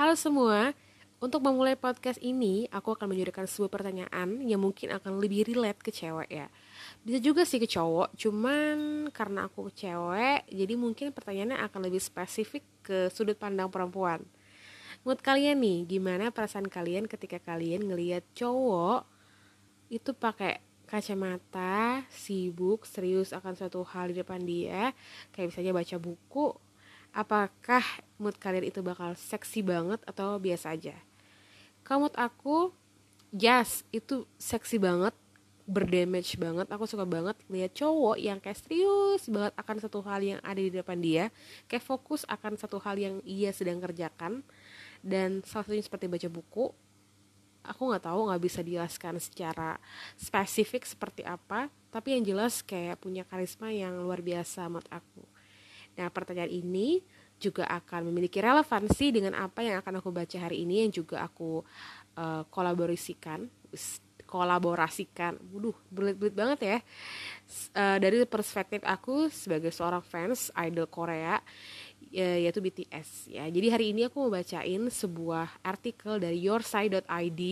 Halo semua, untuk memulai podcast ini, aku akan menjadikan sebuah pertanyaan yang mungkin akan lebih relate ke cewek ya. Bisa juga sih ke cowok, cuman karena aku cewek, jadi mungkin pertanyaannya akan lebih spesifik ke sudut pandang perempuan. Menurut kalian nih, gimana perasaan kalian ketika kalian ngelihat cowok itu pakai kacamata, sibuk, serius akan suatu hal di depan dia, kayak misalnya baca buku, apakah mood kalian itu bakal seksi banget atau biasa aja? kalau menurut aku Jazz itu seksi banget berdamage banget aku suka banget lihat cowok yang kayak serius banget akan satu hal yang ada di depan dia kayak fokus akan satu hal yang ia sedang kerjakan dan salah satunya seperti baca buku aku nggak tahu nggak bisa dijelaskan secara spesifik seperti apa tapi yang jelas kayak punya karisma yang luar biasa menurut aku nah pertanyaan ini juga akan memiliki relevansi dengan apa yang akan aku baca hari ini yang juga aku uh, kolaborasikan kolaborasikan. Waduh belit-belit banget ya. Uh, dari perspektif aku sebagai seorang fans idol Korea ya, yaitu BTS ya. Jadi hari ini aku mau bacain sebuah artikel dari yourside.id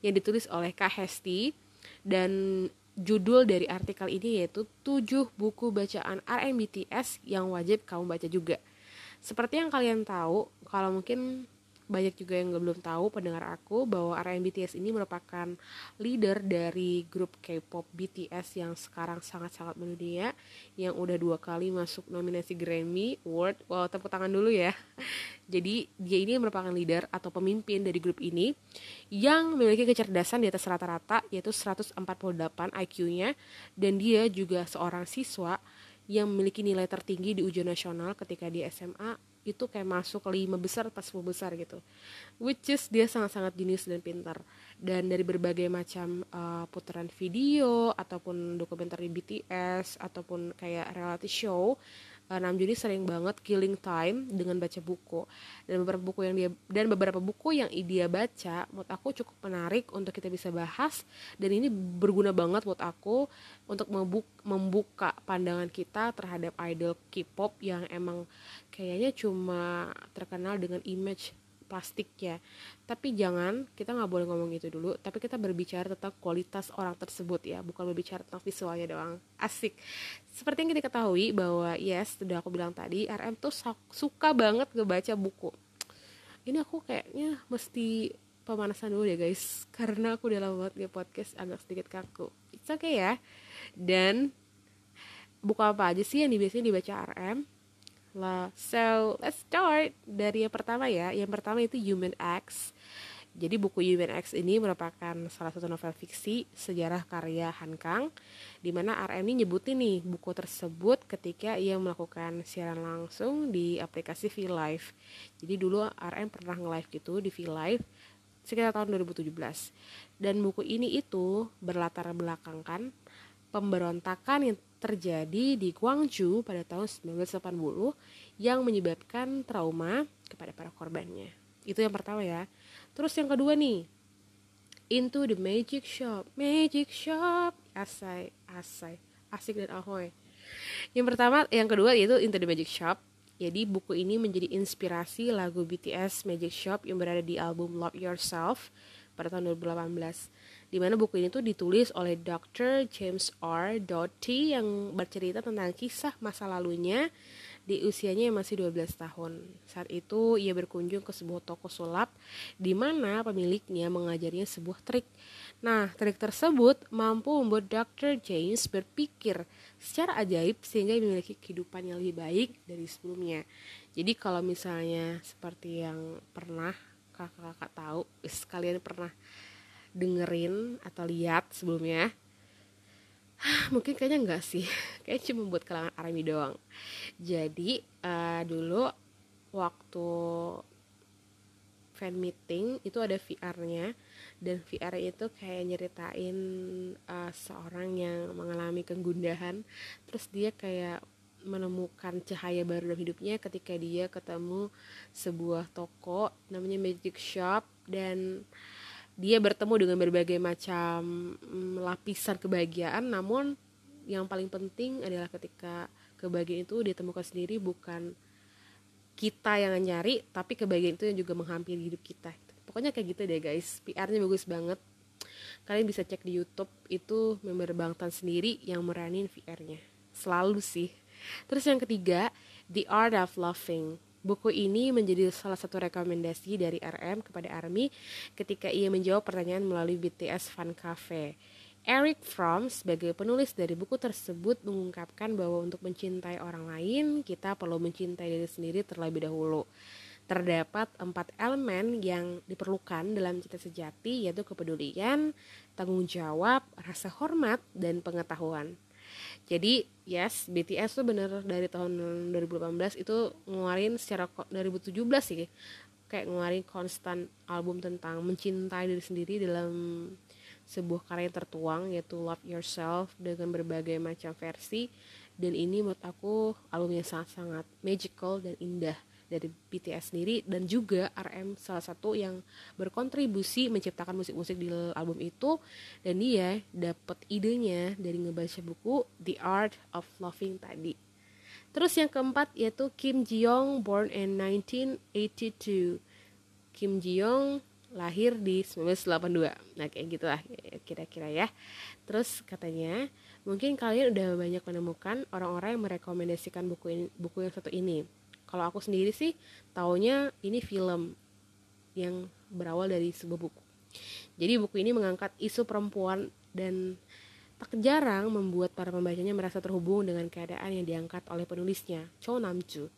yang ditulis oleh Kak Hesti dan judul dari artikel ini yaitu 7 buku bacaan RMBTS yang wajib kamu baca juga. Seperti yang kalian tahu, kalau mungkin banyak juga yang belum tahu pendengar aku bahwa RMBTS ini merupakan leader dari grup K-pop BTS yang sekarang sangat-sangat mendunia yang udah dua kali masuk nominasi Grammy Award. Wow, tepuk tangan dulu ya. Jadi dia ini merupakan leader atau pemimpin dari grup ini yang memiliki kecerdasan di atas rata-rata yaitu 148 IQ-nya dan dia juga seorang siswa yang memiliki nilai tertinggi di ujian nasional ketika di SMA itu kayak masuk ke lima besar pas sepuluh besar gitu. Which is dia sangat-sangat jenius dan pintar. Dan dari berbagai macam uh, putaran video ataupun dokumenter di BTS ataupun kayak reality show uh, Namjoon sering banget killing time dengan baca buku. Dan beberapa buku yang dia dan beberapa buku yang dia baca menurut aku cukup menarik untuk kita bisa bahas. Dan ini berguna banget buat aku untuk membuka pandangan kita terhadap idol K-pop yang emang kayaknya cuma terkenal dengan image plastik ya tapi jangan kita nggak boleh ngomong itu dulu tapi kita berbicara tentang kualitas orang tersebut ya bukan berbicara tentang visualnya doang. Asik. Seperti yang kita ketahui bahwa yes sudah aku bilang tadi RM tuh suka banget ngebaca buku. Ini aku kayaknya mesti pemanasan dulu ya guys karena aku udah lama banget nge podcast agak sedikit kaku. It's okay ya. Dan buku apa aja sih yang biasanya dibaca RM lah. So, let's start dari yang pertama ya. Yang pertama itu Human X. Jadi buku Human X ini merupakan salah satu novel fiksi sejarah karya Han Kang di mana RM ini nyebutin nih buku tersebut ketika ia melakukan siaran langsung di aplikasi V Live. Jadi dulu RM pernah nge-live gitu di V Live sekitar tahun 2017. Dan buku ini itu berlatar belakangkan pemberontakan yang terjadi di Guangzhou pada tahun 1980 yang menyebabkan trauma kepada para korbannya. Itu yang pertama ya. Terus yang kedua nih, Into the Magic Shop. Magic Shop. Asai, asai. Asik dan ahoy. Yang pertama, yang kedua yaitu Into the Magic Shop. Jadi buku ini menjadi inspirasi lagu BTS Magic Shop yang berada di album Love Yourself pada tahun 2018 di mana buku ini tuh ditulis oleh Dr. James R. Doty yang bercerita tentang kisah masa lalunya di usianya yang masih 12 tahun. Saat itu ia berkunjung ke sebuah toko sulap di mana pemiliknya mengajarinya sebuah trik. Nah, trik tersebut mampu membuat Dr. James berpikir secara ajaib sehingga memiliki kehidupan yang lebih baik dari sebelumnya. Jadi kalau misalnya seperti yang pernah kakak-kakak tahu, sekalian pernah dengerin atau lihat sebelumnya? Mungkin kayaknya enggak sih. Kayak cuma buat kalangan army doang. Jadi uh, dulu waktu fan meeting itu ada VR-nya dan VR itu kayak nyeritain uh, seorang yang mengalami kegundahan. Terus dia kayak menemukan cahaya baru dalam hidupnya ketika dia ketemu sebuah toko namanya Magic Shop dan dia bertemu dengan berbagai macam mm, lapisan kebahagiaan. Namun yang paling penting adalah ketika kebahagiaan itu ditemukan sendiri bukan kita yang nyari tapi kebahagiaan itu yang juga menghampiri hidup kita. Pokoknya kayak gitu deh guys. PR-nya bagus banget. Kalian bisa cek di YouTube itu member Bangtan sendiri yang meranin VR-nya selalu sih terus yang ketiga The Art of Loving Buku ini menjadi salah satu rekomendasi dari RM kepada ARMY ketika ia menjawab pertanyaan melalui BTS Fan Cafe. Eric Fromm sebagai penulis dari buku tersebut mengungkapkan bahwa untuk mencintai orang lain, kita perlu mencintai diri sendiri terlebih dahulu. Terdapat empat elemen yang diperlukan dalam cinta sejati yaitu kepedulian, tanggung jawab, rasa hormat, dan pengetahuan. Jadi yes BTS tuh bener dari tahun 2018 itu ngeluarin secara 2017 sih kayak ngeluarin konstan album tentang mencintai diri sendiri dalam sebuah karya tertuang yaitu Love Yourself dengan berbagai macam versi. Dan ini menurut aku albumnya sangat-sangat magical dan indah dari BTS sendiri dan juga RM salah satu yang berkontribusi menciptakan musik-musik di album itu dan dia dapat idenya dari ngebaca buku The Art of Loving tadi. Terus yang keempat yaitu Kim Ji Young born in 1982. Kim Ji Young lahir di 1982. Nah, kayak gitulah kira-kira ya. Terus katanya, mungkin kalian udah banyak menemukan orang-orang yang merekomendasikan buku ini, buku yang satu ini kalau aku sendiri sih taunya ini film yang berawal dari sebuah buku jadi buku ini mengangkat isu perempuan dan tak jarang membuat para pembacanya merasa terhubung dengan keadaan yang diangkat oleh penulisnya, Cho Nam-ju.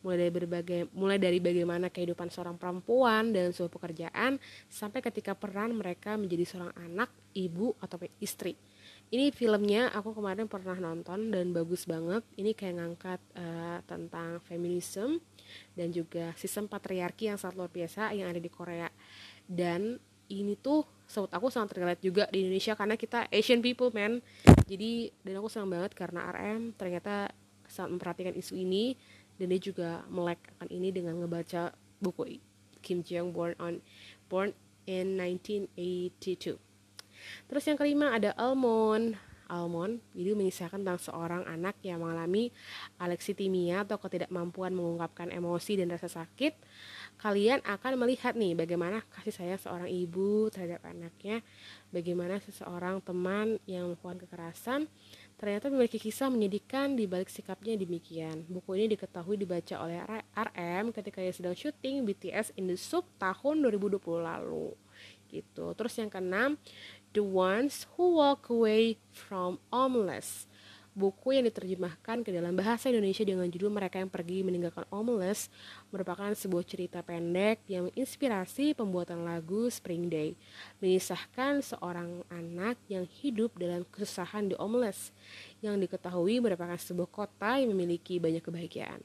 Mulai dari berbagai mulai dari bagaimana kehidupan seorang perempuan dan sebuah pekerjaan sampai ketika peran mereka menjadi seorang anak, ibu atau istri ini filmnya aku kemarin pernah nonton dan bagus banget. Ini kayak ngangkat uh, tentang feminisme dan juga sistem patriarki yang sangat luar biasa yang ada di Korea. Dan ini tuh sebut aku sangat relate juga di Indonesia karena kita Asian people man. Jadi dan aku senang banget karena RM ternyata sangat memperhatikan isu ini dan dia juga melek akan ini dengan ngebaca buku Kim Jong Born on Born in 1982 Terus yang kelima ada almond. Almond jadi mengisahkan tentang seorang anak yang mengalami alexitimia atau ketidakmampuan mengungkapkan emosi dan rasa sakit. Kalian akan melihat nih bagaimana kasih sayang seorang ibu terhadap anaknya, bagaimana seseorang teman yang melakukan kekerasan ternyata memiliki kisah menyedihkan di balik sikapnya demikian. Buku ini diketahui dibaca oleh RM ketika ia sedang syuting BTS in the Soup tahun 2020 lalu. Gitu. Terus yang keenam, The Ones Who Walk Away from Homeless buku yang diterjemahkan ke dalam bahasa Indonesia dengan judul Mereka yang Pergi Meninggalkan Homeless merupakan sebuah cerita pendek yang menginspirasi pembuatan lagu Spring Day mengisahkan seorang anak yang hidup dalam kesusahan di homeless yang diketahui merupakan sebuah kota yang memiliki banyak kebahagiaan.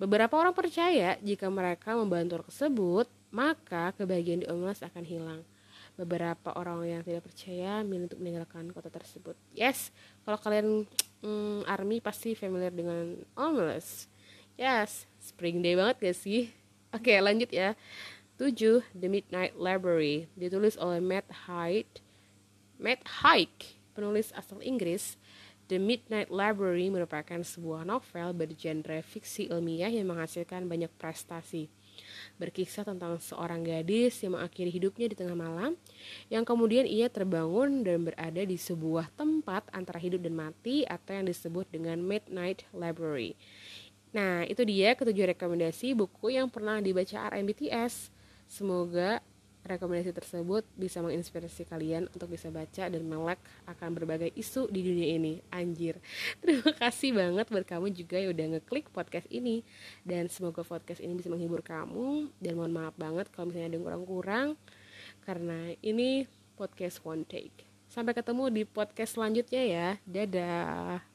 Beberapa orang percaya jika mereka membantu orang tersebut, maka kebahagiaan di homeless akan hilang beberapa orang yang tidak percaya milih untuk meninggalkan kota tersebut. Yes, kalau kalian mm, army pasti familiar dengan homeless. Yes, spring day banget gak sih? Oke, lanjut ya. 7. The Midnight Library ditulis oleh Matt Haig. Matt Haig, penulis asal Inggris. The Midnight Library merupakan sebuah novel bergenre fiksi ilmiah yang menghasilkan banyak prestasi berkisah tentang seorang gadis yang mengakhiri hidupnya di tengah malam, yang kemudian ia terbangun dan berada di sebuah tempat antara hidup dan mati atau yang disebut dengan Midnight Library. Nah, itu dia ketujuh rekomendasi buku yang pernah dibaca RMBTS. Semoga rekomendasi tersebut bisa menginspirasi kalian untuk bisa baca dan melek akan berbagai isu di dunia ini. Anjir. Terima kasih banget buat kamu juga yang udah ngeklik podcast ini. Dan semoga podcast ini bisa menghibur kamu. Dan mohon maaf banget kalau misalnya ada yang kurang-kurang. Karena ini podcast one take. Sampai ketemu di podcast selanjutnya ya. Dadah.